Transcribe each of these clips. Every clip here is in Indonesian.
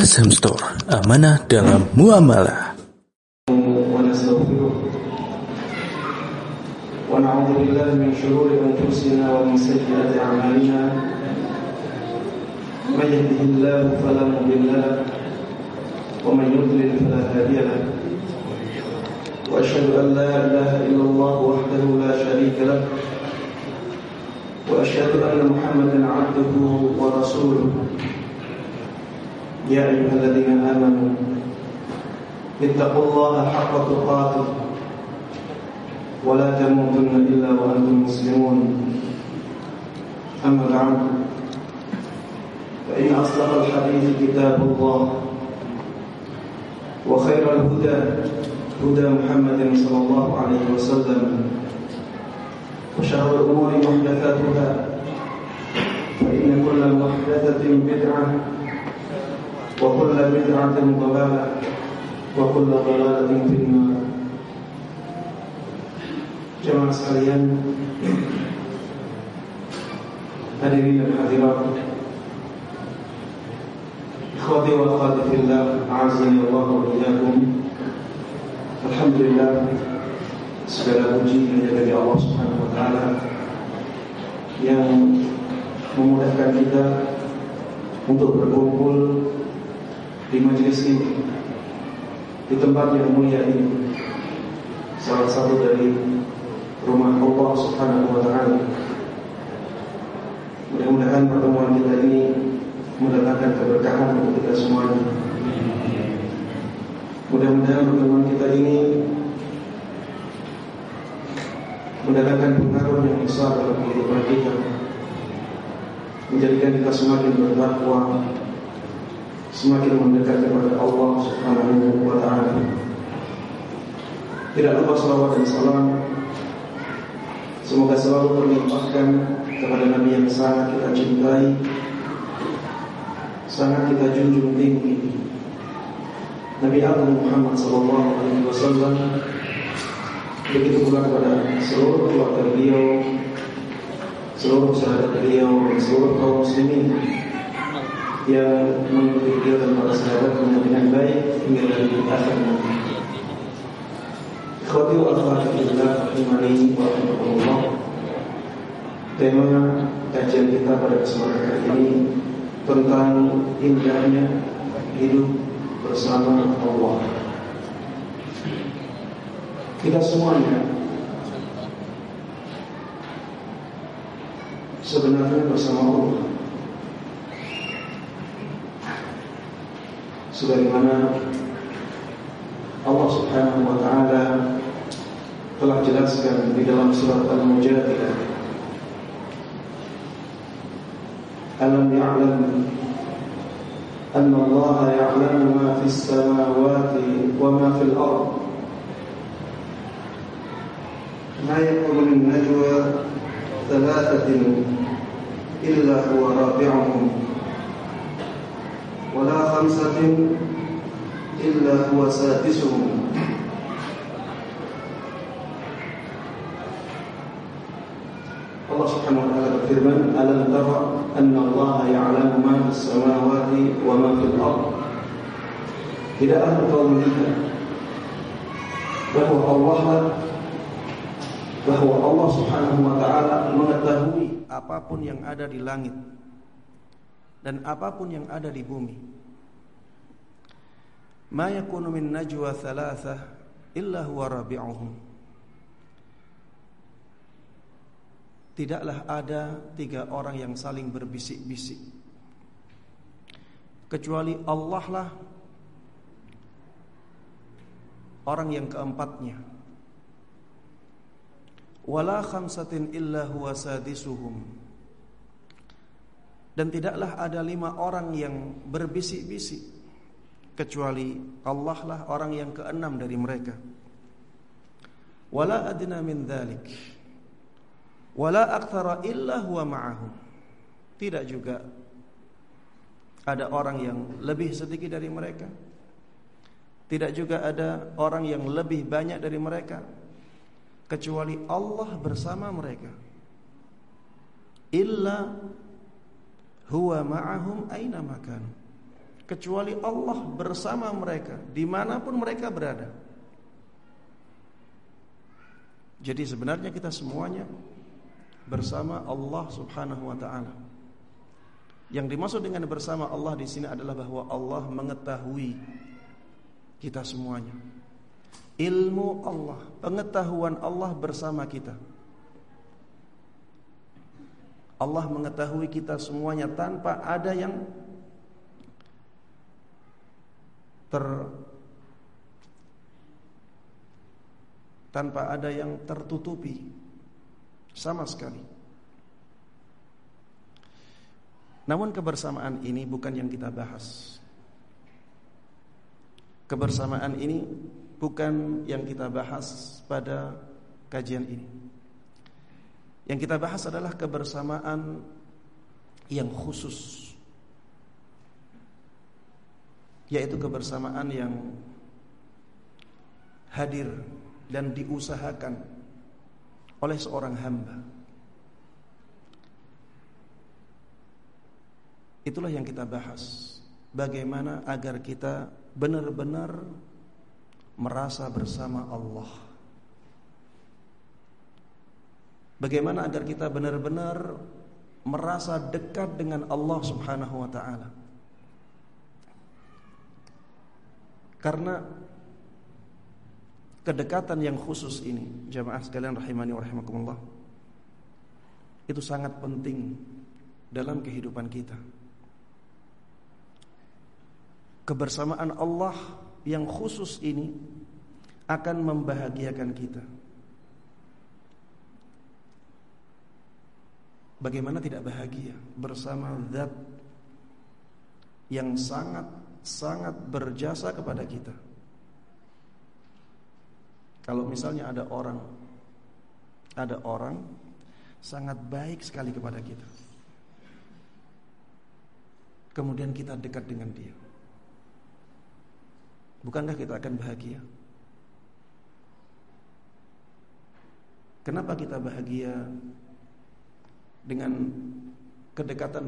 Asham Store, amanah dalam muamalah. ونعوذ بالله من شرور أنفسنا ومن سيئات أعمالنا من يهده الله فلا مضل له ومن يضلل فلا هادي له وأشهد أن لا إله إلا الله وحده لا شريك له وأشهد أن محمدا عبده ورسوله يا أيها الذين آمنوا اتقوا الله حق تقاته. ولا تموتن إلا وأنتم مسلمون. أما بعد فإن أصدق الحديث كتاب الله وخير الهدى هدى محمد صلى الله عليه وسلم وشر الأمور محدثاتها فإن كل محدثة بدعة وكل بدعة ضلالة وكل ضلالة في النار. جمع سريان حاضرين الحاضرات إخوتي وأخواتي في الله أعزني الله وإياكم. الحمد لله سبحانه وتعالى إلى نبي الله سبحانه وتعالى. Yang memudahkan kita untuk berkumpul di majelis ini di tempat yang mulia ini salah satu dari rumah Allah Subhanahu wa taala. Mudah-mudahan pertemuan kita ini mendatangkan keberkahan untuk kita semuanya. Mudah-mudahan pertemuan kita ini mendatangkan pengaruh yang besar dalam kehidupan kita. Menjadikan kita semakin bertakwa, semakin mendekat kepada Allah Subhanahu wa taala. Tidak lupa salawat dan salam. Semoga selalu terlimpahkan kepada Nabi yang sangat kita cintai Sangat kita junjung tinggi. Nabi Agung Muhammad Sallallahu Alaihi Wasallam Begitu pula kepada seluruh keluarga beliau Seluruh sahabat beliau Dan seluruh kaum muslimin Yang mengikuti beliau dan para sahabat dengan baik Hingga dari akhir nanti Ikhwati wa akhwati fillah rahimani wa rahmatullah. Tema kajian kita pada kesempatan kali ini tentang indahnya hidup bersama Allah. Kita semuanya sebenarnya bersama Allah. Sebagaimana Allah Subhanahu wa taala telah jelaskan di dalam surat Al-Mujadilah Alam ya'lam anna Allah ya'lamu ma fis samawati wa ma fil ard ما يكون من نجوى ثلاثة إلا هو رابعهم ولا خمسة إلا هو سادسهم Allah Subhanahu wa taala berfirman, "Alam tara anna Allah ya'lamu ma fis samawati wa ma fil ard?" Tidakkah engkau melihat bahwa Allah bahwa Allah Subhanahu wa taala mengetahui apapun yang ada di langit dan apa pun yang ada di bumi. Ma yakunu min najwa thalathah illa huwa rabi'uhum. Tidaklah ada tiga orang yang saling berbisik-bisik Kecuali Allah lah Orang yang keempatnya Wala khamsatin illa huwa sadisuhum Dan tidaklah ada lima orang yang berbisik-bisik Kecuali Allah lah orang yang keenam dari mereka Wala adna min dhalik Wala aktsara illa huwa ma'ahum. Tidak juga ada orang yang lebih sedikit dari mereka. Tidak juga ada orang yang lebih banyak dari mereka kecuali Allah bersama mereka. Illa huwa ma'ahum aina makan. kecuali Allah bersama mereka di mana pun mereka berada. Jadi sebenarnya kita semuanya bersama Allah Subhanahu wa taala. Yang dimaksud dengan bersama Allah di sini adalah bahwa Allah mengetahui kita semuanya. Ilmu Allah, pengetahuan Allah bersama kita. Allah mengetahui kita semuanya tanpa ada yang ter tanpa ada yang tertutupi sama sekali. Namun kebersamaan ini bukan yang kita bahas. Kebersamaan ini bukan yang kita bahas pada kajian ini. Yang kita bahas adalah kebersamaan yang khusus yaitu kebersamaan yang hadir dan diusahakan oleh seorang hamba. Itulah yang kita bahas. Bagaimana agar kita benar-benar merasa bersama Allah. Bagaimana agar kita benar-benar merasa dekat dengan Allah Subhanahu wa taala. Karena kedekatan yang khusus ini, jamaah sekalian rahimani wa rahimakumullah, itu sangat penting dalam kehidupan kita. Kebersamaan Allah yang khusus ini akan membahagiakan kita. Bagaimana tidak bahagia bersama zat yang sangat sangat berjasa kepada kita. Kalau misalnya ada orang ada orang sangat baik sekali kepada kita. Kemudian kita dekat dengan dia. Bukankah kita akan bahagia? Kenapa kita bahagia dengan kedekatan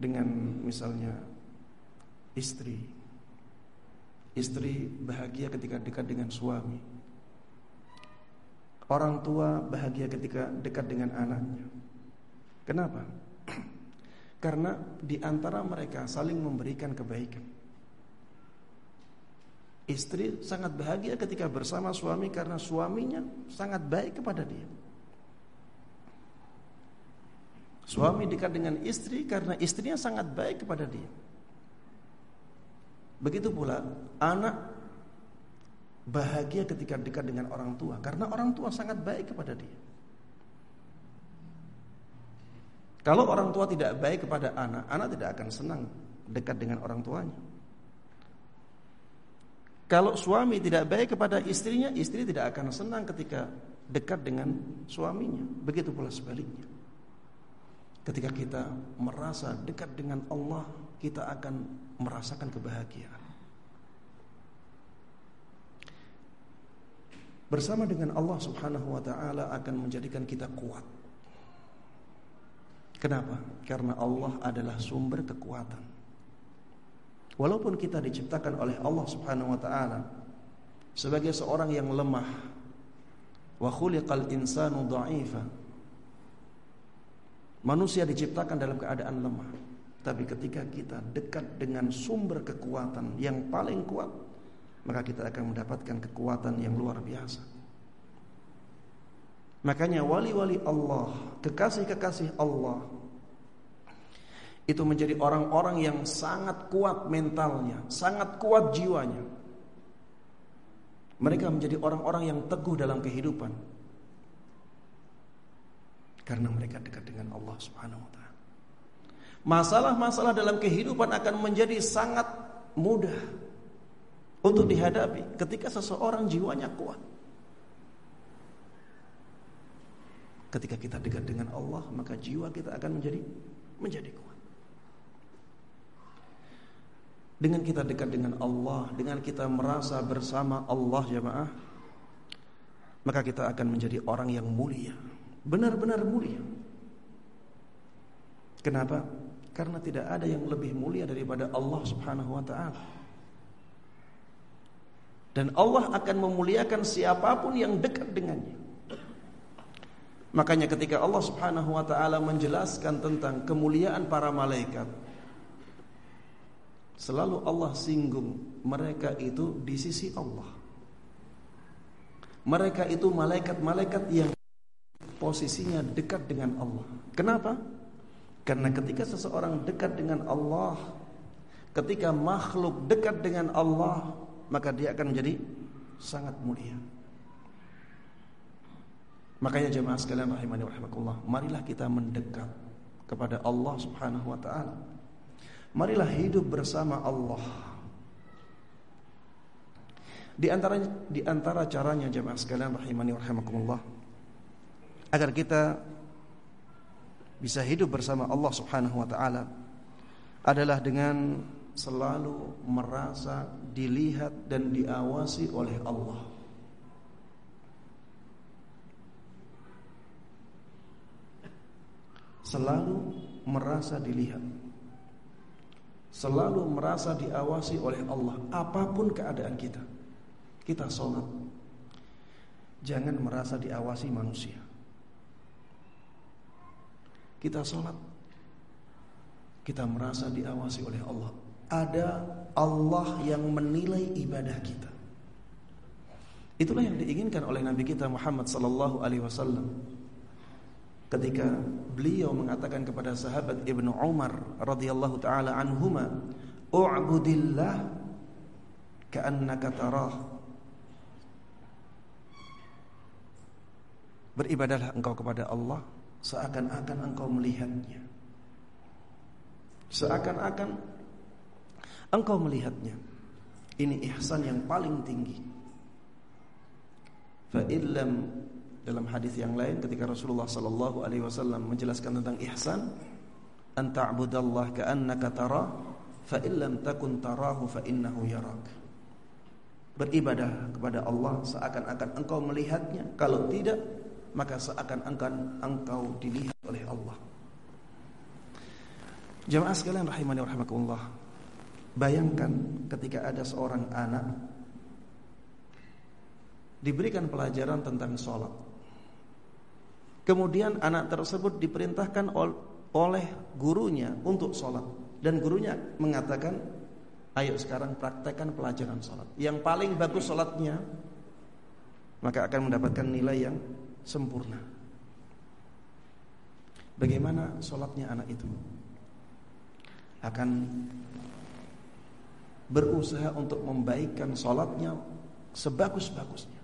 dengan misalnya istri. Istri bahagia ketika dekat dengan suami. Orang tua bahagia ketika dekat dengan anaknya. Kenapa? Karena di antara mereka saling memberikan kebaikan. Istri sangat bahagia ketika bersama suami karena suaminya sangat baik kepada dia. Suami dekat dengan istri karena istrinya sangat baik kepada dia. Begitu pula anak bahagia ketika dekat dengan orang tua karena orang tua sangat baik kepada dia. Kalau orang tua tidak baik kepada anak, anak tidak akan senang dekat dengan orang tuanya. Kalau suami tidak baik kepada istrinya, istri tidak akan senang ketika dekat dengan suaminya. Begitu pula sebaliknya. Ketika kita merasa dekat dengan Allah, kita akan merasakan kebahagiaan. Bersama dengan Allah Subhanahu wa taala akan menjadikan kita kuat. Kenapa? Karena Allah adalah sumber kekuatan. Walaupun kita diciptakan oleh Allah Subhanahu wa taala sebagai seorang yang lemah, wa khuliqal insanu Manusia diciptakan dalam keadaan lemah. Tapi ketika kita dekat dengan sumber kekuatan yang paling kuat, maka kita akan mendapatkan kekuatan yang luar biasa. Makanya wali-wali Allah, kekasih-kekasih Allah itu menjadi orang-orang yang sangat kuat mentalnya, sangat kuat jiwanya. Mereka menjadi orang-orang yang teguh dalam kehidupan, karena mereka dekat dengan Allah Subhanahu wa taala. Masalah-masalah dalam kehidupan akan menjadi sangat mudah untuk dihadapi ketika seseorang jiwanya kuat. Ketika kita dekat dengan Allah, maka jiwa kita akan menjadi menjadi kuat. Dengan kita dekat dengan Allah, dengan kita merasa bersama Allah jemaah, maka kita akan menjadi orang yang mulia benar-benar mulia. Kenapa? Karena tidak ada yang lebih mulia daripada Allah Subhanahu wa taala. Dan Allah akan memuliakan siapa pun yang dekat dengannya. Makanya ketika Allah Subhanahu wa taala menjelaskan tentang kemuliaan para malaikat, selalu Allah singgung mereka itu di sisi Allah. Mereka itu malaikat-malaikat yang posisinya dekat dengan Allah. Kenapa? Karena ketika seseorang dekat dengan Allah, ketika makhluk dekat dengan Allah, maka dia akan menjadi sangat mulia. Makanya jemaah sekalian rahimani rahimakumullah, marilah kita mendekat kepada Allah Subhanahu wa taala. Marilah hidup bersama Allah. Di antara di antara caranya jemaah sekalian rahimani rahimakumullah agar kita bisa hidup bersama Allah Subhanahu wa taala adalah dengan selalu merasa dilihat dan diawasi oleh Allah. selalu merasa dilihat. Selalu merasa diawasi oleh Allah. Apa pun keadaan kita kita sholat. Jangan merasa diawasi manusia kita sholat. Kita merasa diawasi oleh Allah. Ada Allah yang menilai ibadah kita. Itulah yang diinginkan oleh Nabi kita Muhammad sallallahu alaihi wasallam. Ketika beliau mengatakan kepada sahabat Ibnu Umar radhiyallahu taala anhuma u'budillah ka'annaka tarah. Beribadahlah engkau kepada Allah seakan-akan engkau melihatnya. Seakan-akan engkau melihatnya. Ini ihsan yang paling tinggi. Fa illam dalam hadis yang lain ketika Rasulullah sallallahu alaihi wasallam menjelaskan tentang ihsan an ta'budallah ka'annaka tara fa illam takun tarahu fa innahu yarak. Beribadah kepada Allah seakan-akan engkau melihatnya. Kalau tidak maka seakan-akan engkau dilihat oleh Allah. Jemaah sekalian rahimani rahimakumullah bayangkan ketika ada seorang anak diberikan pelajaran tentang sholat. Kemudian anak tersebut diperintahkan oleh gurunya untuk sholat. Dan gurunya mengatakan, ayo sekarang praktekkan pelajaran sholat. Yang paling bagus sholatnya maka akan mendapatkan nilai yang sempurna. Bagaimana sholatnya anak itu? Akan berusaha untuk membaikkan sholatnya sebagus-bagusnya.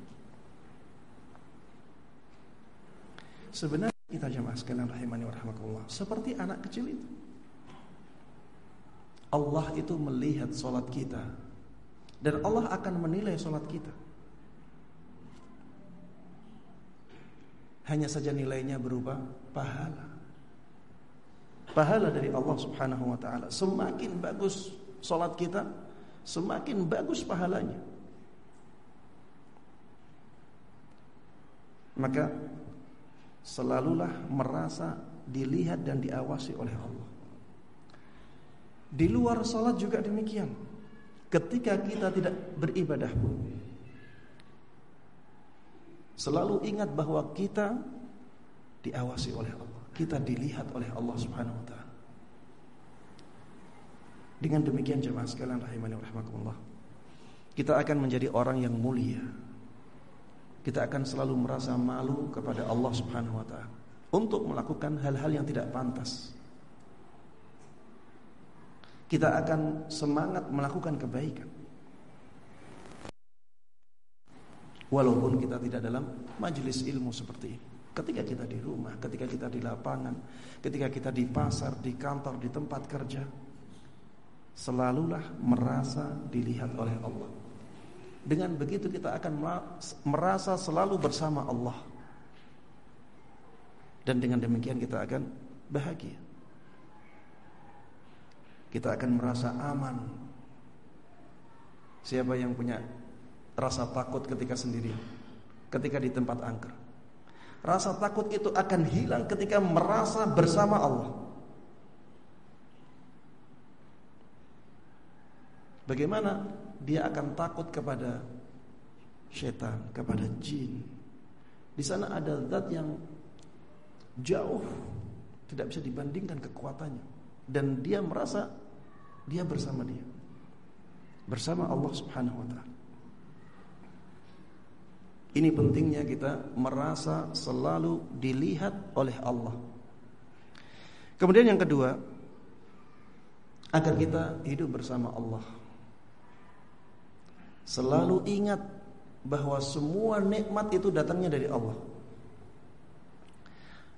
Sebenarnya kita jemaah sekalian rahimani wa rahmatullah Seperti anak kecil itu Allah itu melihat solat kita Dan Allah akan menilai solat kita Hanya saja nilainya berupa pahala Pahala dari Allah subhanahu wa ta'ala Semakin bagus solat kita Semakin bagus pahalanya Maka selalulah merasa dilihat dan diawasi oleh Allah. Di luar salat juga demikian. Ketika kita tidak beribadah pun selalu ingat bahwa kita diawasi oleh Allah. Kita dilihat oleh Allah Subhanahu wa taala. Dengan demikian jemaah sekalian rahimani rahimakumullah. Kita akan menjadi orang yang mulia kita akan selalu merasa malu kepada Allah Subhanahu wa taala untuk melakukan hal-hal yang tidak pantas. Kita akan semangat melakukan kebaikan. Walaupun kita tidak dalam majelis ilmu seperti ini. Ketika kita di rumah, ketika kita di lapangan, ketika kita di pasar, di kantor, di tempat kerja, selalulah merasa dilihat oleh Allah. Dengan begitu kita akan merasa selalu bersama Allah. Dan dengan demikian kita akan bahagia. Kita akan merasa aman. Siapa yang punya rasa takut ketika sendiri? Ketika di tempat angker. Rasa takut itu akan hilang ketika merasa bersama Allah. Bagaimana dia akan takut kepada setan, kepada jin. Di sana ada zat yang jauh tidak bisa dibandingkan kekuatannya dan dia merasa dia bersama dia. Bersama Allah Subhanahu wa taala. Ini pentingnya kita merasa selalu dilihat oleh Allah. Kemudian yang kedua, agar kita hidup bersama Allah. Selalu ingat bahwa semua nikmat itu datangnya dari Allah.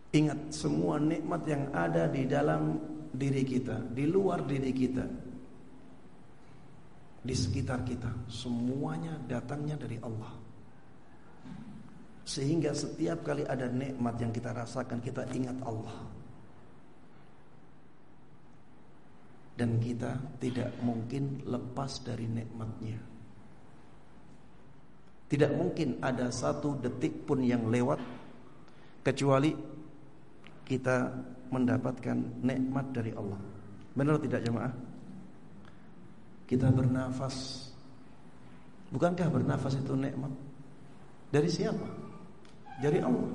Ingat semua nikmat yang ada di dalam diri kita, di luar diri kita, di sekitar kita, semuanya datangnya dari Allah. Sehingga setiap kali ada nikmat yang kita rasakan kita ingat Allah. Dan kita tidak mungkin lepas dari nikmatnya. Tidak mungkin ada satu detik pun yang lewat kecuali kita mendapatkan nikmat dari Allah. Benar tidak jemaah? Kita bernafas. Bukankah bernafas itu nikmat? Dari siapa? Dari Allah.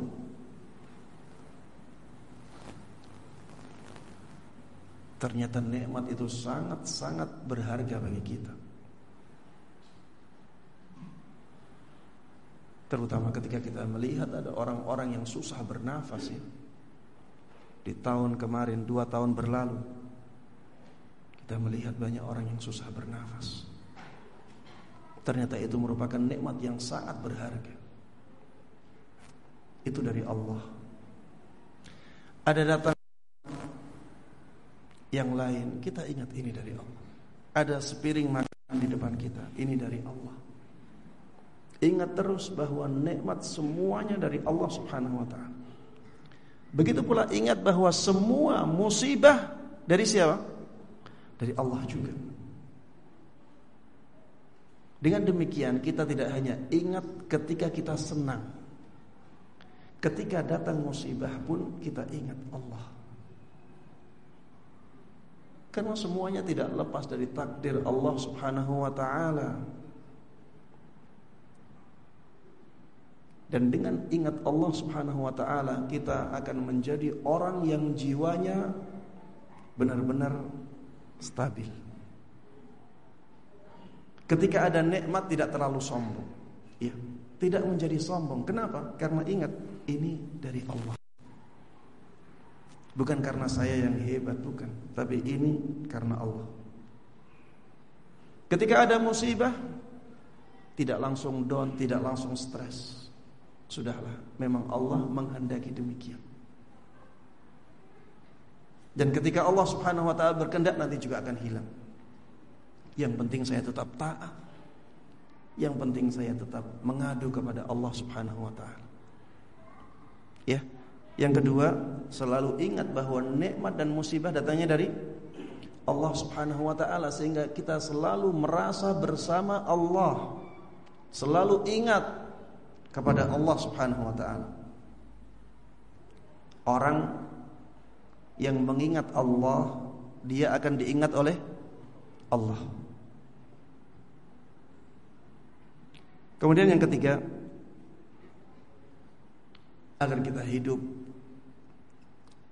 Ternyata nikmat itu sangat-sangat berharga bagi kita. Terutama ketika kita melihat ada orang-orang yang susah bernafas ya. Di tahun kemarin, dua tahun berlalu Kita melihat banyak orang yang susah bernafas Ternyata itu merupakan nikmat yang sangat berharga itu dari Allah. Ada datang yang lain, kita ingat ini dari Allah. Ada sepiring makanan di depan kita, ini dari Allah. Ingat terus bahwa nikmat semuanya dari Allah Subhanahu wa taala. Begitu pula ingat bahwa semua musibah dari siapa? Dari Allah juga. Dengan demikian kita tidak hanya ingat ketika kita senang Ketika datang musibah pun kita ingat Allah. Karena semuanya tidak lepas dari takdir Allah Subhanahu wa taala. Dan dengan ingat Allah Subhanahu wa taala, kita akan menjadi orang yang jiwanya benar-benar stabil. Ketika ada nikmat tidak terlalu sombong. Ya, tidak menjadi sombong. Kenapa? Karena ingat ini dari Allah. Bukan karena saya yang hebat, bukan. Tapi ini karena Allah. Ketika ada musibah, tidak langsung down, tidak langsung stres. Sudahlah, memang Allah menghendaki demikian. Dan ketika Allah Subhanahu wa taala berkehendak nanti juga akan hilang. Yang penting saya tetap taat. Yang penting saya tetap mengadu kepada Allah Subhanahu wa taala. Ya. Yang kedua, selalu ingat bahwa nikmat dan musibah datangnya dari Allah Subhanahu wa taala sehingga kita selalu merasa bersama Allah. Selalu ingat kepada Allah Subhanahu wa taala. Orang yang mengingat Allah, dia akan diingat oleh Allah. Kemudian yang ketiga, agar kita hidup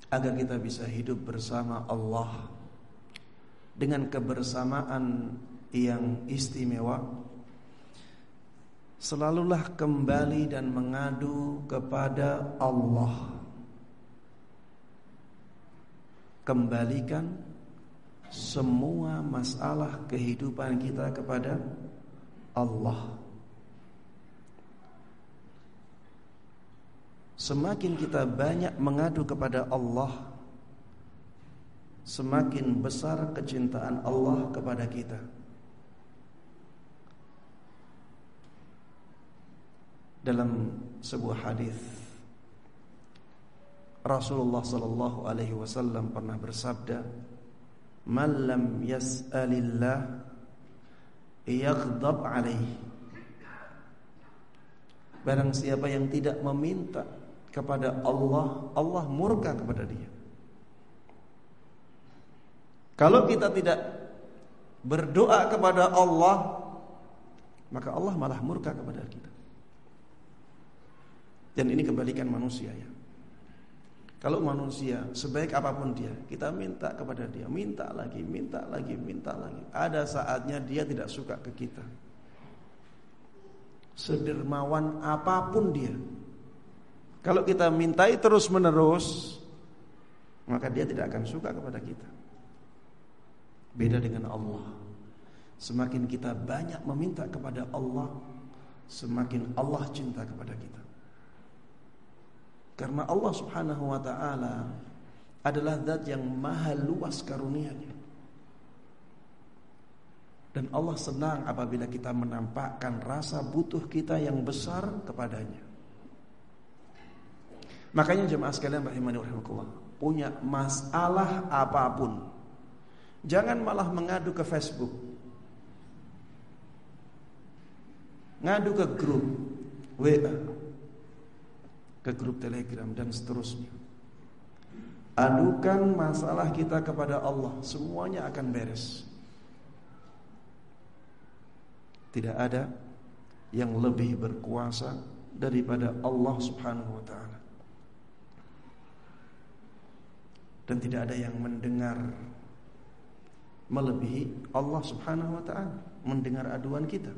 agar kita bisa hidup bersama Allah dengan kebersamaan yang istimewa selalulah kembali dan mengadu kepada Allah. Kembalikan semua masalah kehidupan kita kepada Allah Semakin kita banyak mengadu kepada Allah Semakin besar kecintaan Allah kepada kita. Dalam sebuah hadis Rasulullah sallallahu alaihi wasallam pernah bersabda Man lam yas'alillah yaghdab alaihi. Barang siapa yang tidak meminta kepada Allah, Allah murka kepada dia. Kalau kita tidak berdoa kepada Allah, maka Allah malah murka kepada kita. Dan ini kebalikan manusia ya. Kalau manusia sebaik apa pun dia, kita minta kepada dia, minta lagi, minta lagi, minta lagi. Ada saatnya dia tidak suka ke kita. Sedermawan apa pun dia. Kalau kita mintai terus menerus, maka dia tidak akan suka kepada kita. Beda dengan Allah. Semakin kita banyak meminta kepada Allah, semakin Allah cinta kepada kita. Karena Allah Subhanahu wa taala adalah zat yang maha luas karunia-Nya. Dan Allah senang apabila kita menampakkan rasa butuh kita yang besar kepadanya. Makanya jemaah sekalian rahimani rahimakumullah, punya masalah apa pun, jangan malah mengadu ke Facebook. Ngadu ke grup WA, ke grup telegram dan seterusnya. Adukan masalah kita kepada Allah, semuanya akan beres. Tidak ada yang lebih berkuasa daripada Allah Subhanahu wa taala. Dan tidak ada yang mendengar melebihi Allah Subhanahu wa taala mendengar aduan kita.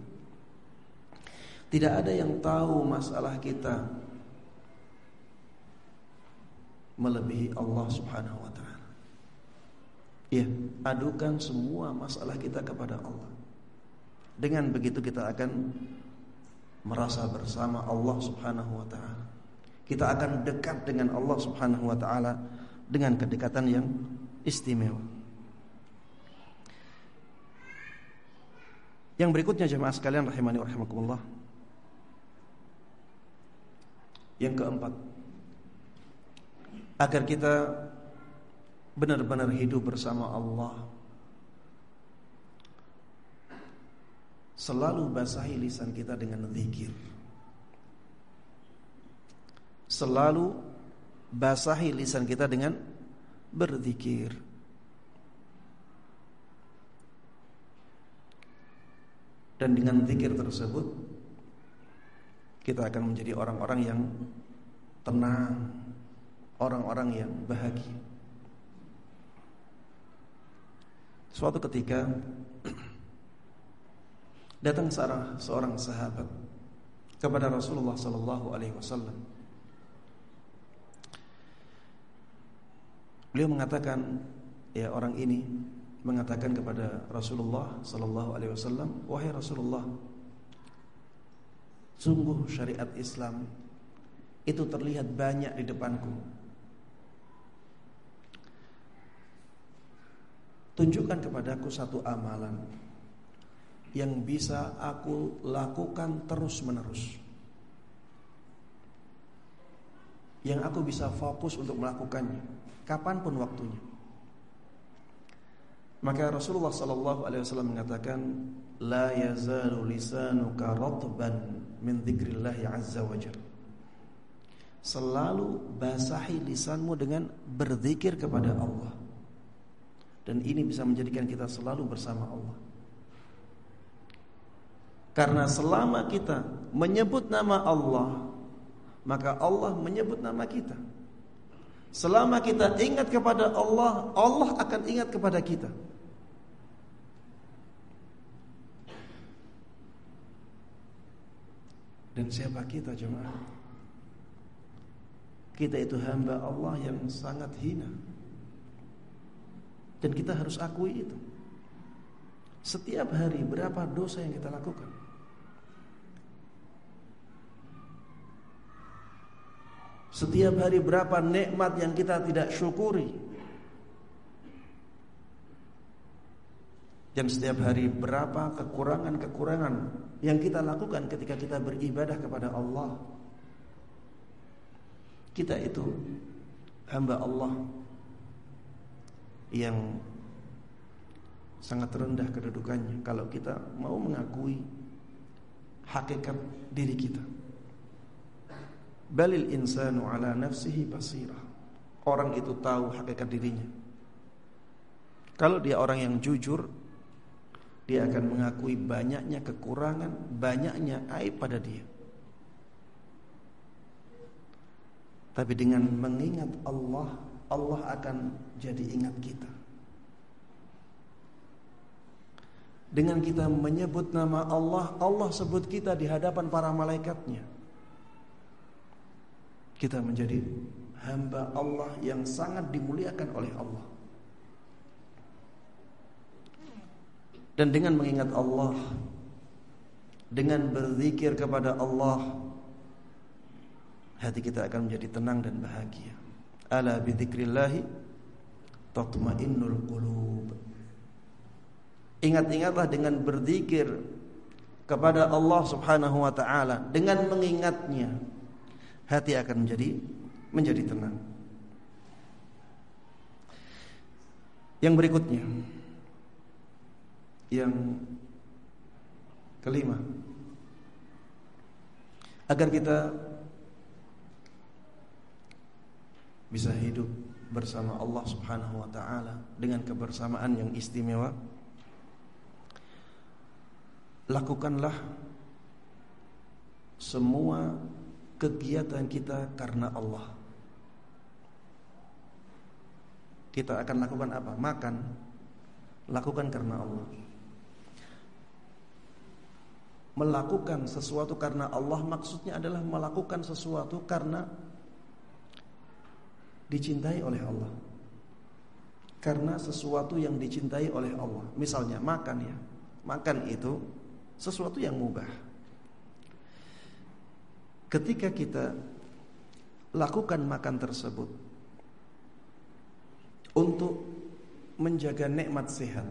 Tidak ada yang tahu masalah kita melebihi Allah Subhanahu wa taala. Ya, adukan semua masalah kita kepada Allah. Dengan begitu kita akan merasa bersama Allah Subhanahu wa taala. Kita akan dekat dengan Allah Subhanahu wa taala dengan kedekatan yang istimewa. Yang berikutnya jemaah sekalian rahimani wa rahimakumullah. Yang keempat, agar kita benar-benar hidup bersama Allah. Selalu basahi lisan kita dengan zikir. Selalu basahi lisan kita dengan berzikir. Dan dengan zikir tersebut kita akan menjadi orang-orang yang tenang, orang-orang yang bahagia. Suatu ketika datang seorang, seorang sahabat kepada Rasulullah sallallahu alaihi wasallam. Beliau mengatakan, ya orang ini mengatakan kepada Rasulullah sallallahu alaihi wasallam, "Wahai Rasulullah, sungguh syariat Islam itu terlihat banyak di depanku Tunjukkan kepadaku satu amalan yang bisa aku lakukan terus-menerus. Yang aku bisa fokus untuk melakukannya kapan pun waktunya. Maka Rasulullah sallallahu alaihi wasallam mengatakan la yazalu lisanuka ratban min dzikrillah azza wajalla. Selalu basahi lisanmu dengan berzikir kepada Allah. Dan ini bisa menjadikan kita selalu bersama Allah. Karena selama kita menyebut nama Allah, maka Allah menyebut nama kita. Selama kita ingat kepada Allah, Allah akan ingat kepada kita. Dan siapa kita jemaah? Kita itu hamba Allah yang sangat hina. Dan kita harus akui itu. Setiap hari berapa dosa yang kita lakukan? Setiap hari berapa nikmat yang kita tidak syukuri? Dan setiap hari berapa kekurangan-kekurangan yang kita lakukan ketika kita beribadah kepada Allah? Kita itu hamba Allah yang sangat rendah kedudukannya kalau kita mau mengakui hakikat diri kita. Balil insanu ala nafsihi basirah. Orang itu tahu hakikat dirinya. Kalau dia orang yang jujur, Dia akan mengakui banyaknya kekurangan, banyaknya aib pada dia. Tapi dengan mengingat Allah, Allah akan jadi ingat kita. Dengan kita menyebut nama Allah, Allah sebut kita di hadapan para malaikatnya. Kita menjadi hamba Allah yang sangat dimuliakan oleh Allah. Dan dengan mengingat Allah Dengan berzikir kepada Allah Hati kita akan menjadi tenang dan bahagia. Ala bidzikrillahi Tatma'innul qulub. Ingat-ingatlah dengan berzikir kepada Allah Subhanahu wa taala dengan mengingatnya hati akan menjadi menjadi tenang. Yang berikutnya yang kelima agar kita bisa hidup bersama Allah Subhanahu wa taala dengan kebersamaan yang istimewa lakukanlah semua kegiatan kita karena Allah kita akan lakukan apa makan lakukan karena Allah melakukan sesuatu karena Allah maksudnya adalah melakukan sesuatu karena dicintai oleh Allah. Karena sesuatu yang dicintai oleh Allah. Misalnya makan ya. Makan itu sesuatu yang mubah. Ketika kita lakukan makan tersebut untuk menjaga nikmat sehat,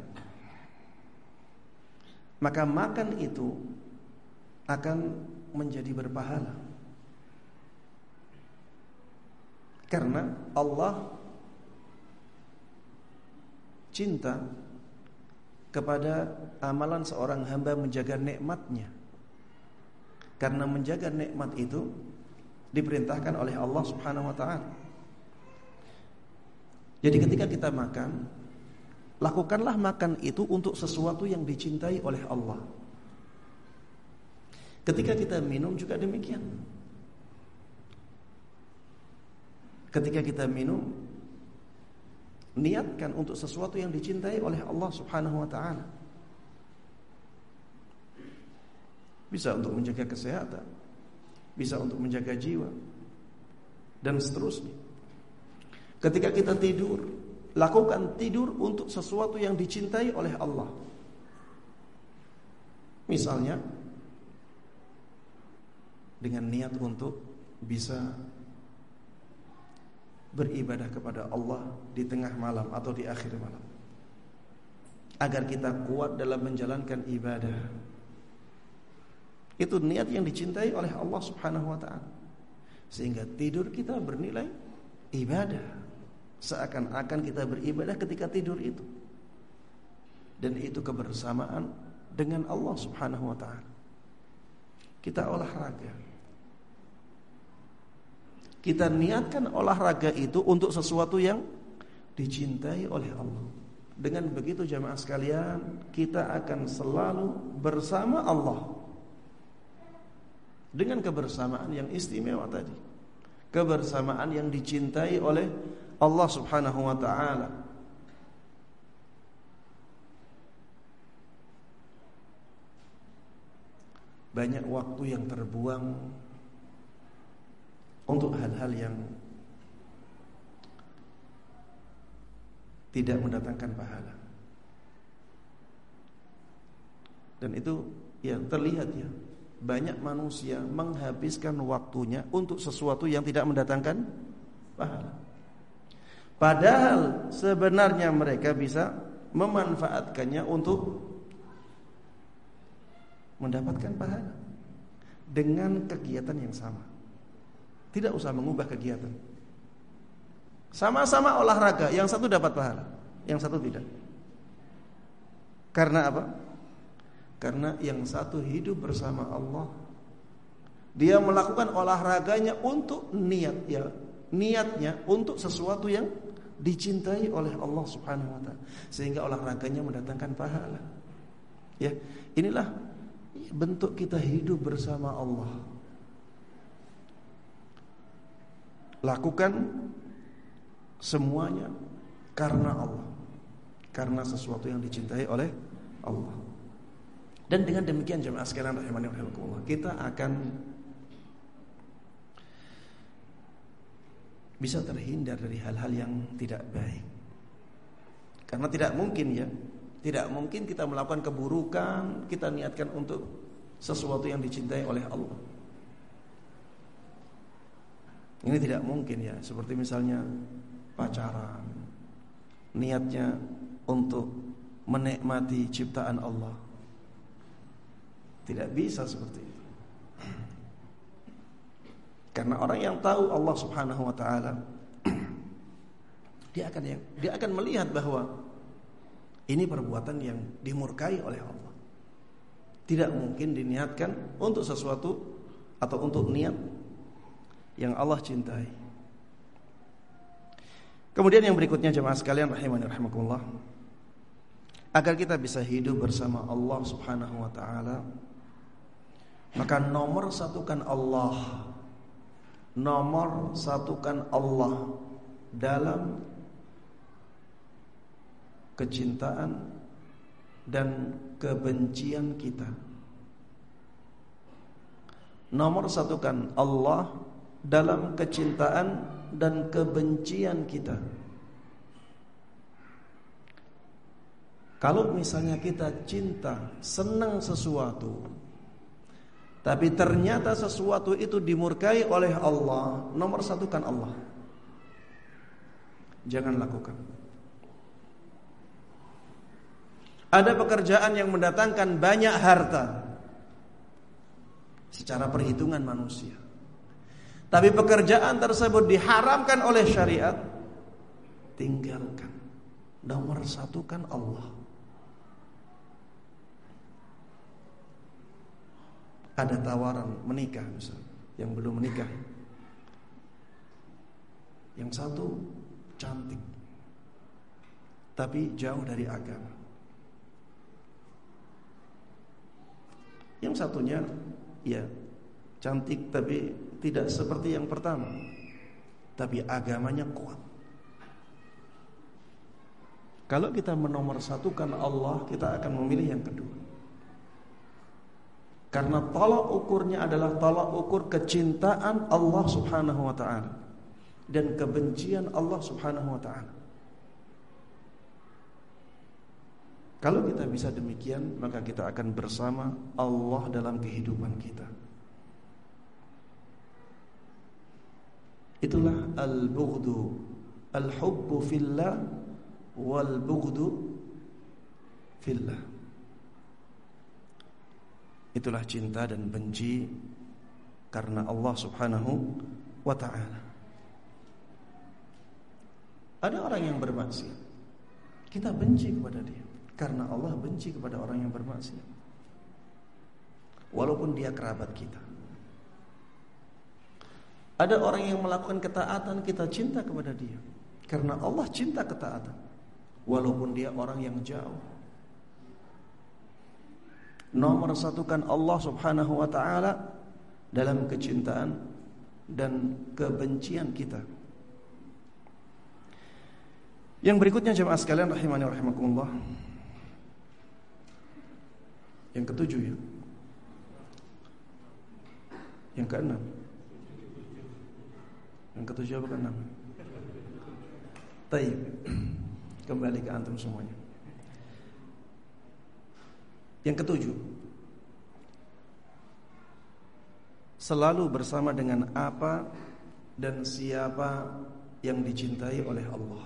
maka makan itu akan menjadi berpahala. Karena Allah cinta kepada amalan seorang hamba menjaga nikmatnya. Karena menjaga nikmat itu diperintahkan oleh Allah Subhanahu wa taala. Jadi ketika kita makan, lakukanlah makan itu untuk sesuatu yang dicintai oleh Allah. Ketika kita minum juga demikian. Ketika kita minum niatkan untuk sesuatu yang dicintai oleh Allah Subhanahu wa taala. Bisa untuk menjaga kesehatan, bisa untuk menjaga jiwa dan seterusnya. Ketika kita tidur, lakukan tidur untuk sesuatu yang dicintai oleh Allah. Misalnya dengan niat untuk bisa beribadah kepada Allah di tengah malam atau di akhir malam. Agar kita kuat dalam menjalankan ibadah. Itu niat yang dicintai oleh Allah Subhanahu wa taala. Sehingga tidur kita bernilai ibadah. Seakan-akan kita beribadah ketika tidur itu. Dan itu kebersamaan dengan Allah Subhanahu wa taala. Kita olahraga kita niatkan olahraga itu untuk sesuatu yang dicintai oleh Allah. Dengan begitu jamaah sekalian, kita akan selalu bersama Allah. Dengan kebersamaan yang istimewa tadi. Kebersamaan yang dicintai oleh Allah Subhanahu wa taala. Banyak waktu yang terbuang untuk hal-hal yang tidak mendatangkan pahala. Dan itu ya terlihat ya banyak manusia menghabiskan waktunya untuk sesuatu yang tidak mendatangkan pahala. Padahal sebenarnya mereka bisa memanfaatkannya untuk mendapatkan pahala dengan kegiatan yang sama. Tidak usah mengubah kegiatan. Sama-sama olahraga, yang satu dapat pahala, yang satu tidak. Karena apa? Karena yang satu hidup bersama Allah. Dia melakukan olahraganya untuk niat ya, niatnya untuk sesuatu yang dicintai oleh Allah Subhanahu wa taala. Sehingga olahraganya mendatangkan pahala. Ya, inilah bentuk kita hidup bersama Allah. Lakukan semuanya karena Allah. Karena sesuatu yang dicintai oleh Allah. Dan dengan demikian jemaah sekalian rahimani rahimakumullah, kita akan bisa terhindar dari hal-hal yang tidak baik. Karena tidak mungkin ya, tidak mungkin kita melakukan keburukan, kita niatkan untuk sesuatu yang dicintai oleh Allah. Ini tidak mungkin ya, seperti misalnya pacaran, niatnya untuk menikmati ciptaan Allah. Tidak bisa seperti itu. Karena orang yang tahu Allah Subhanahu wa taala dia akan dia akan melihat bahwa ini perbuatan yang dimurkai oleh Allah. Tidak mungkin diniatkan untuk sesuatu atau untuk niat yang Allah cintai. Kemudian yang berikutnya jemaah sekalian rahimani rahimakumullah. Agar kita bisa hidup bersama Allah Subhanahu wa taala maka nomor satukan Allah. Nomor satukan Allah Dalam Kecintaan Dan kebencian kita. Nomor satukan Allah Dalam kecintaan Dan kebencian kita. Kalau misalnya kita cinta Senang sesuatu tapi ternyata sesuatu itu dimurkai oleh Allah. Nomor satu kan Allah. Jangan lakukan. Ada pekerjaan yang mendatangkan banyak harta. Secara perhitungan manusia. Tapi pekerjaan tersebut diharamkan oleh syariat. Tinggalkan. Nomor satu kan Allah ada tawaran menikah misalnya yang belum menikah. Yang satu cantik tapi jauh dari agama. Yang satunya ya cantik tapi tidak seperti yang pertama. Tapi agamanya kuat. Kalau kita menomorsatukan Allah, kita akan memilih yang kedua. Karena tolak ukurnya adalah tolak ukur kecintaan Allah Subhanahu wa taala dan kebencian Allah Subhanahu wa taala. Kalau kita bisa demikian, maka kita akan bersama Allah dalam kehidupan kita. Itulah al-bughdu, al-hubbu fillah wal bughdu fillah. Itulah cinta dan benci karena Allah Subhanahu wa taala. Ada orang yang bermaksiat. Kita benci kepada dia karena Allah benci kepada orang yang bermaksiat. Walaupun dia kerabat kita. Ada orang yang melakukan ketaatan kita cinta kepada dia karena Allah cinta ketaatan. Walaupun dia orang yang jauh nomor satukan Allah Subhanahu wa taala dalam kecintaan dan kebencian kita. Yang berikutnya jemaah sekalian rahimani rahimakumullah. Yang ketujuh ya. Yang keenam. Yang ketujuh apa keenam? Taib. Kembali ke antum semuanya. Yang ketujuh, selalu bersama dengan apa dan siapa yang dicintai oleh Allah.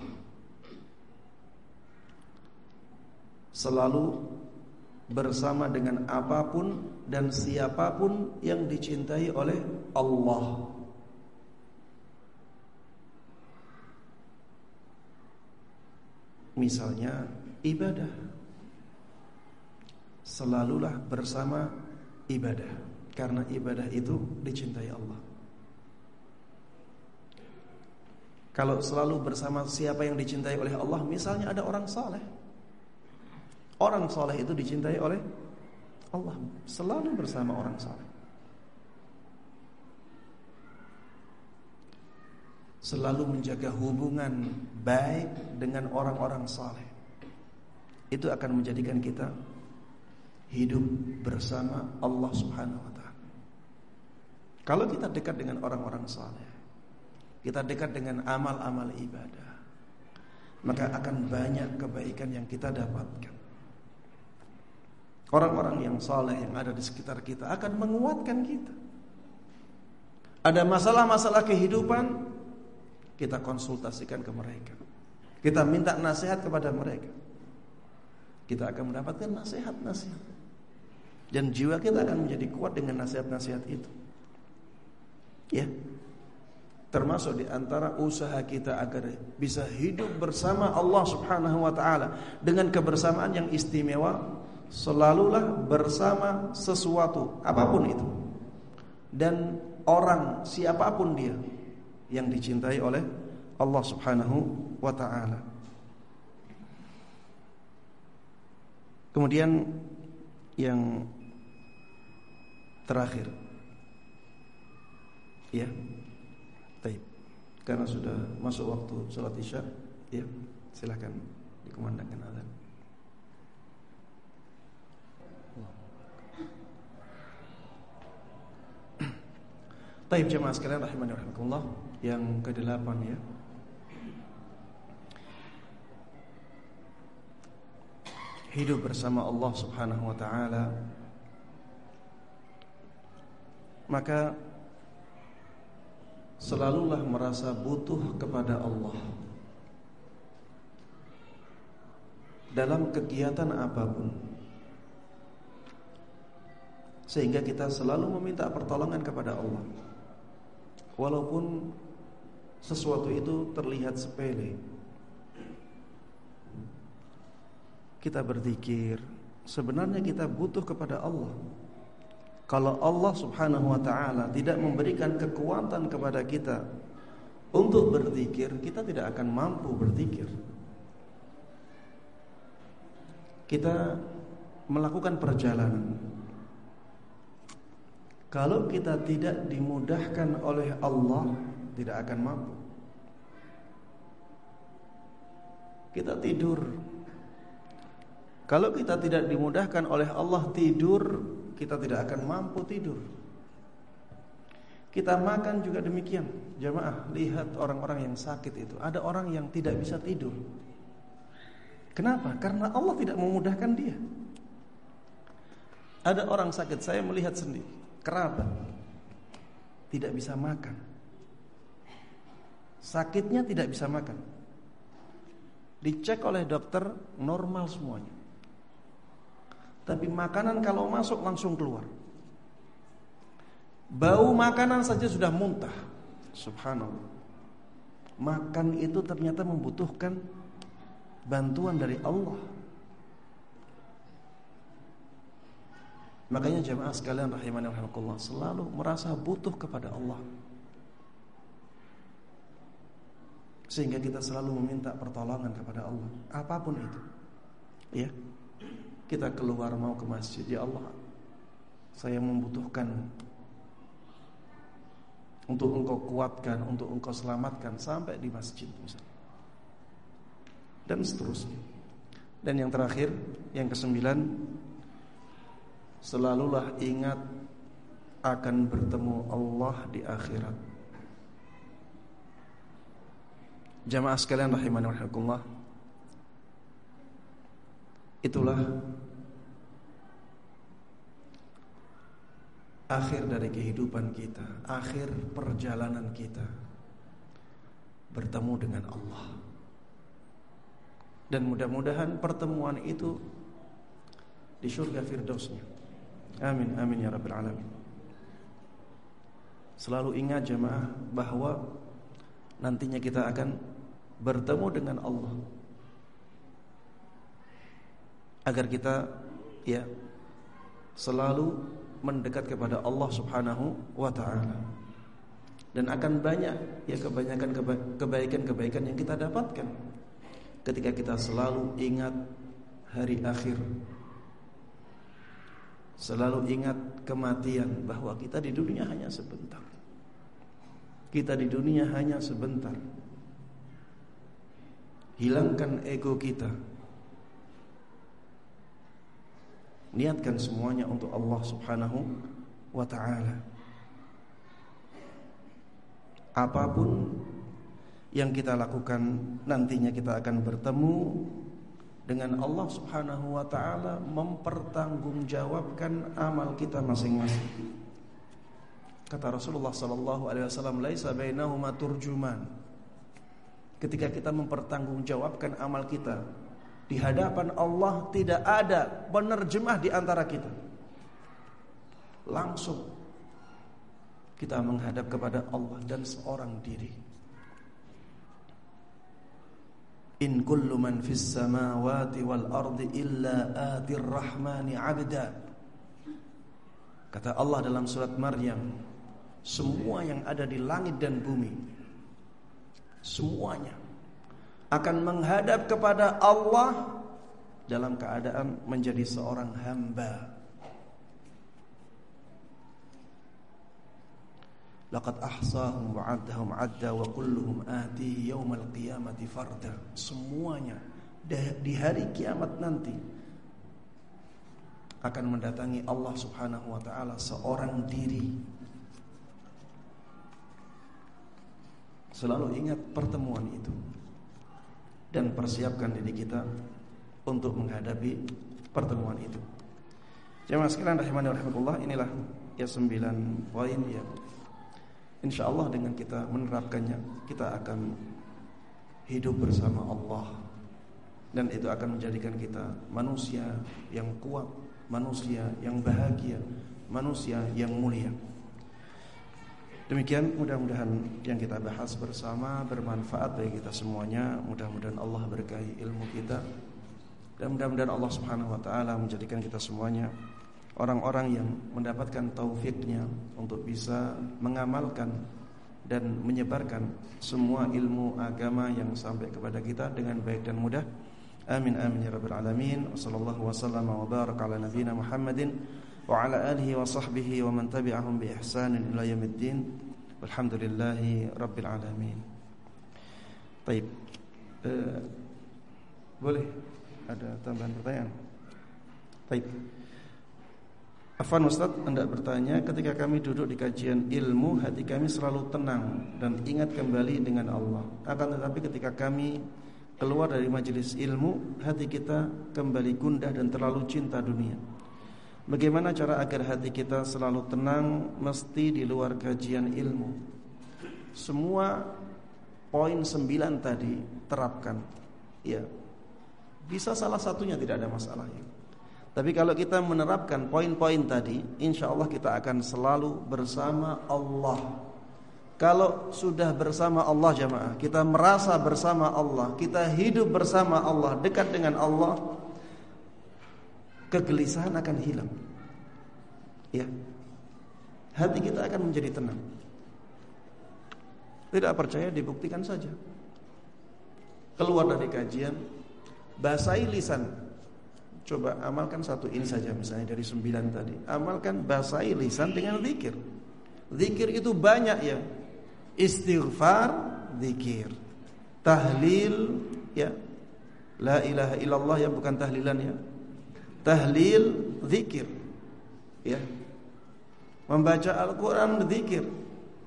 Selalu bersama dengan apa pun dan siapa pun yang dicintai oleh Allah. Misalnya ibadah selalulah bersama ibadah karena ibadah itu dicintai Allah. Kalau selalu bersama siapa yang dicintai oleh Allah, misalnya ada orang saleh. Orang soleh itu dicintai oleh Allah Selalu bersama orang soleh Selalu menjaga hubungan baik dengan orang-orang soleh Itu akan menjadikan kita Hidup bersama Allah subhanahu wa ta'ala Kalau kita dekat dengan orang-orang soleh Kita dekat dengan amal-amal ibadah Maka akan banyak kebaikan yang kita dapatkan Orang-orang yang saleh yang ada di sekitar kita akan menguatkan kita. Ada masalah-masalah kehidupan, kita konsultasikan ke mereka. Kita minta nasihat kepada mereka. Kita akan mendapatkan nasihat-nasihat. Dan jiwa kita akan menjadi kuat dengan nasihat-nasihat itu. Ya. Termasuk di antara usaha kita agar bisa hidup bersama Allah Subhanahu wa taala dengan kebersamaan yang istimewa selalulah bersama sesuatu apa pun itu dan orang siapa pun dia yang dicintai oleh Allah Subhanahu wa taala. Kemudian yang terakhir ya. Baik. Karena sudah masuk waktu salat Isya, ya, silakan dikumandangkan azan. Taib jemaah sekalian rahimani rahimakumullah yang ke-8 ya. Hidup bersama Allah Subhanahu wa taala maka selalulah merasa butuh kepada Allah. Dalam kegiatan apa pun. Sehingga kita selalu meminta pertolongan kepada Allah. Walaupun sesuatu itu terlihat sepele. Kita berzikir. Sebenarnya kita butuh kepada Allah Kalau Allah subhanahu wa ta'ala Tidak memberikan kekuatan kepada kita Untuk berzikir Kita tidak akan mampu berzikir. Kita melakukan perjalanan. Kalau kita tidak dimudahkan oleh Allah Tidak akan mampu. Kita tidur. Kalau kita tidak dimudahkan oleh Allah tidur Kita tidak akan mampu tidur Kita makan juga demikian Jamaah lihat orang-orang yang sakit itu Ada orang yang tidak bisa tidur Kenapa? Karena Allah tidak memudahkan dia Ada orang sakit Saya melihat sendiri kerabat tidak bisa makan. Sakitnya tidak bisa makan. Dicek oleh dokter normal semuanya. Tapi makanan kalau masuk langsung keluar. Bau makanan saja sudah muntah. Subhanallah. Makan itu ternyata membutuhkan bantuan dari Allah. Makanya jemaah sekalian rahimani rahimakumullah selalu merasa butuh kepada Allah. Sehingga kita selalu meminta pertolongan kepada Allah, apa pun itu. Ya. Kita keluar mau ke masjid, ya Allah. Saya membutuhkan untuk engkau kuatkan, untuk engkau selamatkan sampai di masjid misalnya. Dan seterusnya. Dan yang terakhir, yang kesembilan Selalulah ingat akan bertemu Allah di akhirat. Jamaah sekalian rahimani rahimakumullah. Itulah akhir dari kehidupan kita, akhir perjalanan kita bertemu dengan Allah. Dan mudah-mudahan pertemuan itu di surga firdausnya. Amin amin ya rabbal alamin. Selalu ingat jemaah bahwa nantinya kita akan bertemu dengan Allah. Agar kita ya selalu mendekat kepada Allah Subhanahu wa taala. Dan akan banyak ya kebanyakan kebaikan-kebaikan yang kita dapatkan ketika kita selalu ingat hari akhir. Selalu ingat kematian bahwa kita di dunia hanya sebentar. Kita di dunia hanya sebentar. Hilangkan ego kita. Niatkan semuanya untuk Allah Subhanahu wa taala. Apa pun yang kita lakukan nantinya kita akan bertemu dengan Allah Subhanahu wa taala mempertanggungjawabkan amal kita masing-masing. Kata Rasulullah sallallahu alaihi wasallam, "Laisa bainahuma turjuman." Ketika kita mempertanggungjawabkan amal kita di hadapan Allah tidak ada penerjemah di antara kita. Langsung kita menghadap kepada Allah dan seorang diri. In kullu man fis samawati wal ardi illa atir rahmani abda Kata Allah dalam surat Maryam Semua yang ada di langit dan bumi Semuanya Akan menghadap kepada Allah Dalam keadaan menjadi seorang hamba Laqad ahsahum wa addahum adda wa kulluhum ati yaumal qiyamati farda. Semuanya di hari kiamat nanti akan mendatangi Allah Subhanahu wa taala seorang diri. Selalu ingat pertemuan itu dan persiapkan diri kita untuk menghadapi pertemuan itu. Jemaah sekalian rahimani rahimakumullah, inilah ya sembilan poin ya. Insya Allah dengan kita menerapkannya Kita akan hidup bersama Allah. Dan itu akan menjadikan kita manusia yang kuat Manusia yang bahagia Manusia yang mulia Demikian mudah-mudahan yang kita bahas bersama bermanfaat bagi kita semuanya. Mudah-mudahan Allah berkahi ilmu kita dan mudah-mudahan Allah Subhanahu wa taala menjadikan kita semuanya orang-orang yang mendapatkan taufiknya untuk bisa mengamalkan dan menyebarkan semua ilmu agama yang sampai kepada kita dengan baik dan mudah. Amin amin ya rabbal alamin. Wassallallahu wasallam wa baraka ala nabiyyina Muhammadin wa ala alihi wa sahbihi wa man tabi'ahum bi ihsanin ila yaumiddin. Walhamdulillahi rabbil alamin. Baik. Uh, boleh ada tambahan pertanyaan? Baik. Afan Ustaz Anda bertanya Ketika kami duduk di kajian ilmu Hati kami selalu tenang Dan ingat kembali dengan Allah Akan tetapi ketika kami Keluar dari majelis ilmu Hati kita kembali gundah dan terlalu cinta dunia Bagaimana cara agar hati kita selalu tenang Mesti di luar kajian ilmu? Semua Poin sembilan tadi Terapkan. Ya. Bisa salah satunya tidak ada masalah ya. Tapi kalau kita menerapkan poin-poin tadi, insya Allah kita akan selalu bersama Allah. Kalau sudah bersama Allah jamaah, kita merasa bersama Allah, kita hidup bersama Allah, dekat dengan Allah, kegelisahan akan hilang. Ya. Hati kita akan menjadi tenang. Tidak percaya dibuktikan saja. Keluar dari kajian, basahi lisan Coba amalkan satu ini saja misalnya dari sembilan tadi. Amalkan basahi lisan dengan zikir. Zikir itu banyak ya. Istighfar, zikir. Tahlil, ya. La ilaha illallah yang bukan tahlilan ya. Tahlil, zikir. Ya. Membaca Al-Quran, zikir.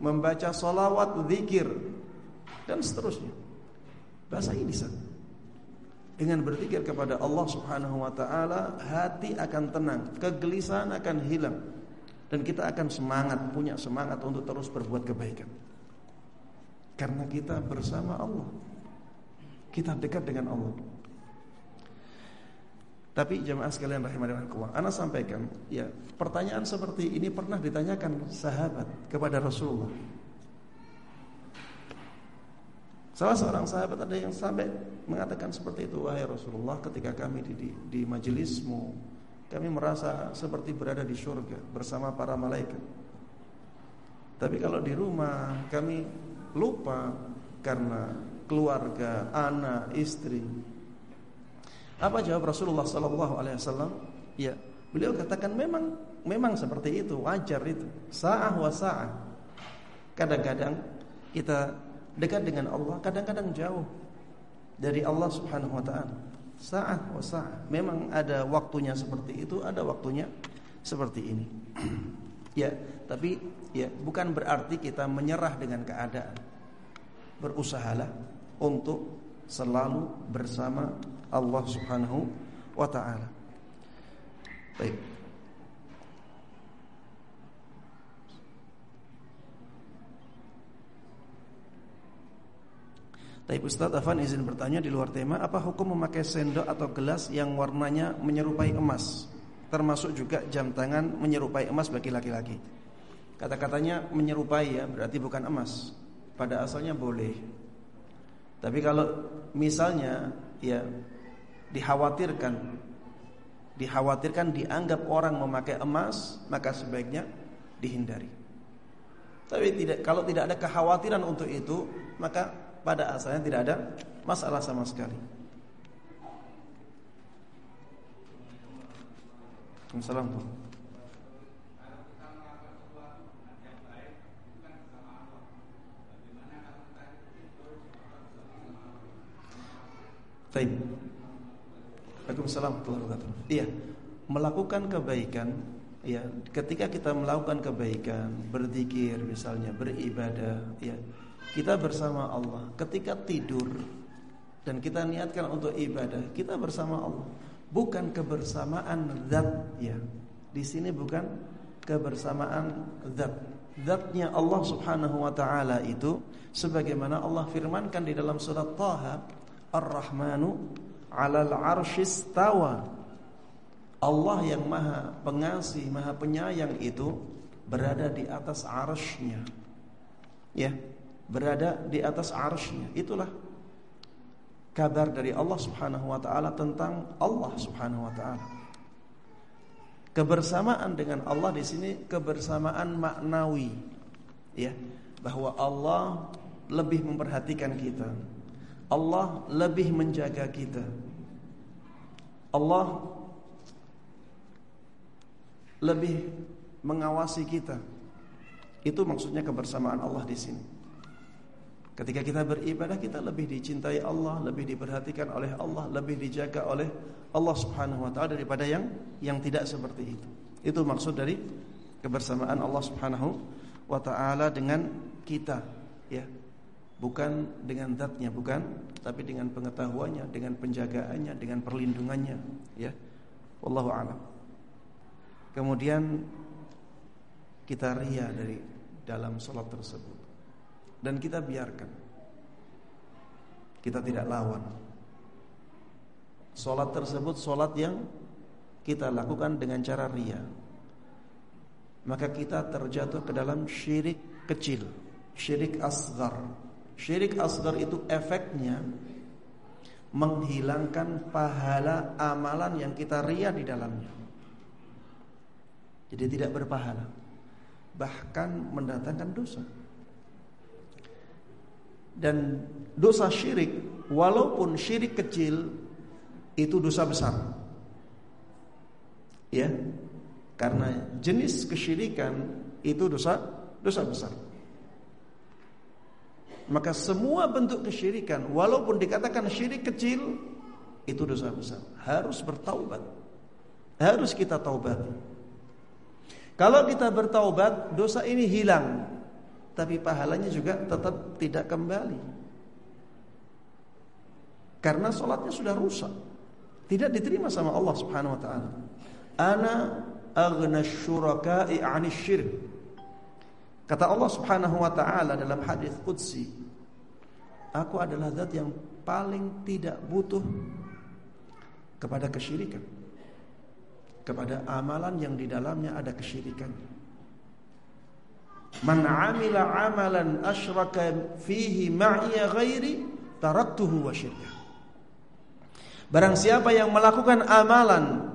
Membaca salawat, zikir. Dan seterusnya. Basahi lisan. Dengan berzikir kepada Allah Subhanahu wa taala, hati akan tenang, kegelisahan akan hilang dan kita akan semangat, punya semangat untuk terus berbuat kebaikan. Karena kita bersama Allah. Kita dekat dengan Allah. Tapi jemaah sekalian rahimahullah, ana sampaikan, ya, pertanyaan seperti ini pernah ditanyakan sahabat kepada Rasulullah Salah seorang sahabat ada yang sampai mengatakan seperti itu, wahai Rasulullah, ketika kami di, di, di majelismu, kami merasa seperti berada di surga bersama para malaikat. Tapi kalau di rumah kami lupa karena keluarga, anak, istri. Apa jawab Rasulullah sallallahu alaihi wasallam? Ya, beliau katakan memang memang seperti itu, wajar itu. Sa'ah wa sa'ah. Kadang-kadang kita dekat dengan Allah, kadang-kadang jauh dari Allah Subhanahu wa taala. Sa'ah wa sa'ah. Memang ada waktunya seperti itu, ada waktunya seperti ini. ya, tapi ya bukan berarti kita menyerah dengan keadaan. Berusahalah untuk selalu bersama Allah Subhanahu wa taala. Baik. Tapi Ustaz Afan izin bertanya di luar tema Apa hukum memakai sendok atau gelas yang warnanya menyerupai emas Termasuk juga jam tangan menyerupai emas bagi laki-laki Kata-katanya menyerupai ya berarti bukan emas Pada asalnya boleh Tapi kalau misalnya ya dikhawatirkan dikhawatirkan dianggap orang memakai emas maka sebaiknya dihindari. Tapi tidak kalau tidak ada kekhawatiran untuk itu maka pada asalnya tidak ada masalah sama sekali. Assalamualaikum. Baik. Waalaikumsalam. Iya, melakukan kebaikan ya, ketika kita melakukan kebaikan, berzikir misalnya, beribadah, ya. Kita bersama Allah. Ketika tidur dan kita niatkan untuk ibadah, kita bersama Allah. Bukan kebersamaan zat ya. Di sini bukan kebersamaan zat. Zatnya Allah Subhanahu wa taala itu sebagaimana Allah firmankan di dalam surat Taha Ar-Rahmanu 'alal 'arsyis tawa. Allah yang Maha Pengasih, Maha Penyayang itu berada di atas arshnya Ya, berada di atas arshnya Itulah kabar dari Allah Subhanahu wa taala tentang Allah Subhanahu wa taala. Kebersamaan dengan Allah di sini kebersamaan maknawi. Ya, bahwa Allah lebih memperhatikan kita. Allah lebih menjaga kita. Allah lebih mengawasi kita. Itu maksudnya kebersamaan Allah di sini. Ketika kita beribadah kita lebih dicintai Allah, lebih diperhatikan oleh Allah, lebih dijaga oleh Allah Subhanahu wa taala daripada yang yang tidak seperti itu. Itu maksud dari kebersamaan Allah Subhanahu wa taala dengan kita, ya bukan dengan zatnya bukan tapi dengan pengetahuannya dengan penjagaannya dengan perlindungannya ya. Wallahu alam. Kemudian kita ria dari dalam salat tersebut. Dan kita biarkan. Kita tidak lawan. Salat tersebut salat yang kita lakukan dengan cara ria. Maka kita terjatuh ke dalam syirik kecil syirik asgar Syirik asgar itu efeknya menghilangkan pahala amalan yang kita ria di dalamnya. Jadi tidak berpahala. Bahkan mendatangkan dosa. Dan dosa syirik walaupun syirik kecil itu dosa besar. Ya. Karena jenis kesyirikan itu dosa dosa besar. Maka semua bentuk kesyirikan walaupun dikatakan syirik kecil itu dosa besar. Harus bertaubat. Harus kita taubat. Kalau kita bertaubat, dosa ini hilang. Tapi pahalanya juga tetap tidak kembali. Karena sholatnya sudah rusak. Tidak diterima sama Allah Subhanahu wa taala. Ana aghna syuraka'i 'anil syirk. Kata Allah Subhanahu wa taala dalam hadis qudsi, aku adalah zat yang paling tidak butuh kepada kesyirikan. Kepada amalan yang di dalamnya ada kesyirikan. Man 'amila 'amalan asyraka fihi ma'iya ghairi taraktuhu wa syirkah. Barang siapa yang melakukan amalan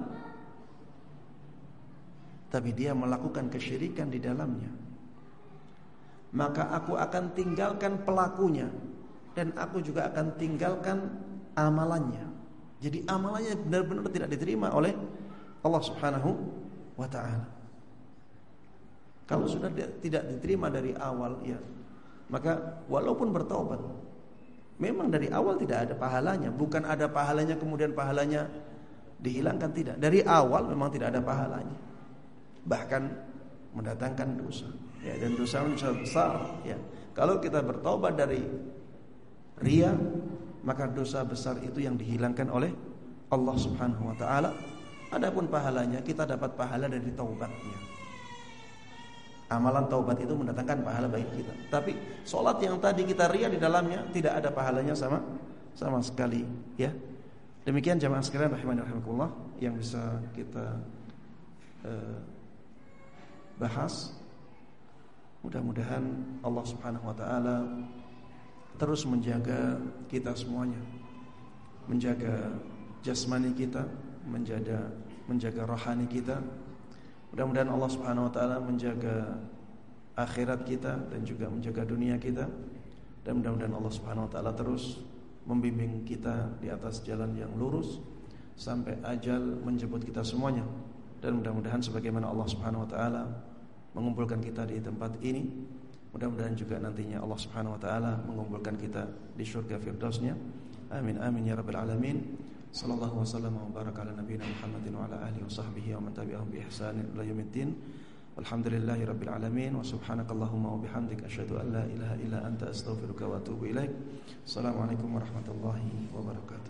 tapi dia melakukan kesyirikan di dalamnya maka aku akan tinggalkan pelakunya dan aku juga akan tinggalkan amalannya. Jadi amalannya benar-benar tidak diterima oleh Allah Subhanahu wa taala. Kalau sudah tidak diterima dari awal ya, maka walaupun bertobat memang dari awal tidak ada pahalanya, bukan ada pahalanya kemudian pahalanya dihilangkan tidak. Dari awal memang tidak ada pahalanya. Bahkan mendatangkan dosa. Ya, dan dosa dosa besar ya. Kalau kita bertobat dari ria, maka dosa besar itu yang dihilangkan oleh Allah Subhanahu wa taala. Adapun pahalanya kita dapat pahala dari taubatnya. Amalan taubat itu mendatangkan pahala baik kita. Tapi sholat yang tadi kita ria di dalamnya tidak ada pahalanya sama sama sekali, ya. Demikian jamaah sekalian rahimani rahimakumullah yang bisa kita uh, bahas. Mudah-mudahan Allah Subhanahu wa taala terus menjaga kita semuanya. Menjaga jasmani kita, menjaga menjaga rohani kita. Mudah-mudahan Allah Subhanahu wa taala menjaga akhirat kita dan juga menjaga dunia kita. Dan mudah-mudahan Allah Subhanahu wa taala terus membimbing kita di atas jalan yang lurus sampai ajal menjemput kita semuanya dan mudah-mudahan sebagaimana Allah Subhanahu wa taala mengumpulkan kita di tempat ini mudah-mudahan juga nantinya Allah Subhanahu wa taala mengumpulkan kita di surga firdausnya. Amin amin ya rabbal alamin. Sallallahu wasallam wa baraka ala nabiyina Muhammadin wa ala alihi wa sahbihi wa man tabi'ahum bi ihsan ila yaumiddin. Alhamdulillahi Rabbil Alamin Wa subhanakallahumma wa bihamdik Asyadu an la ilaha illa anta astaghfiruka wa atubu ilaik. Assalamualaikum warahmatullahi wabarakatuh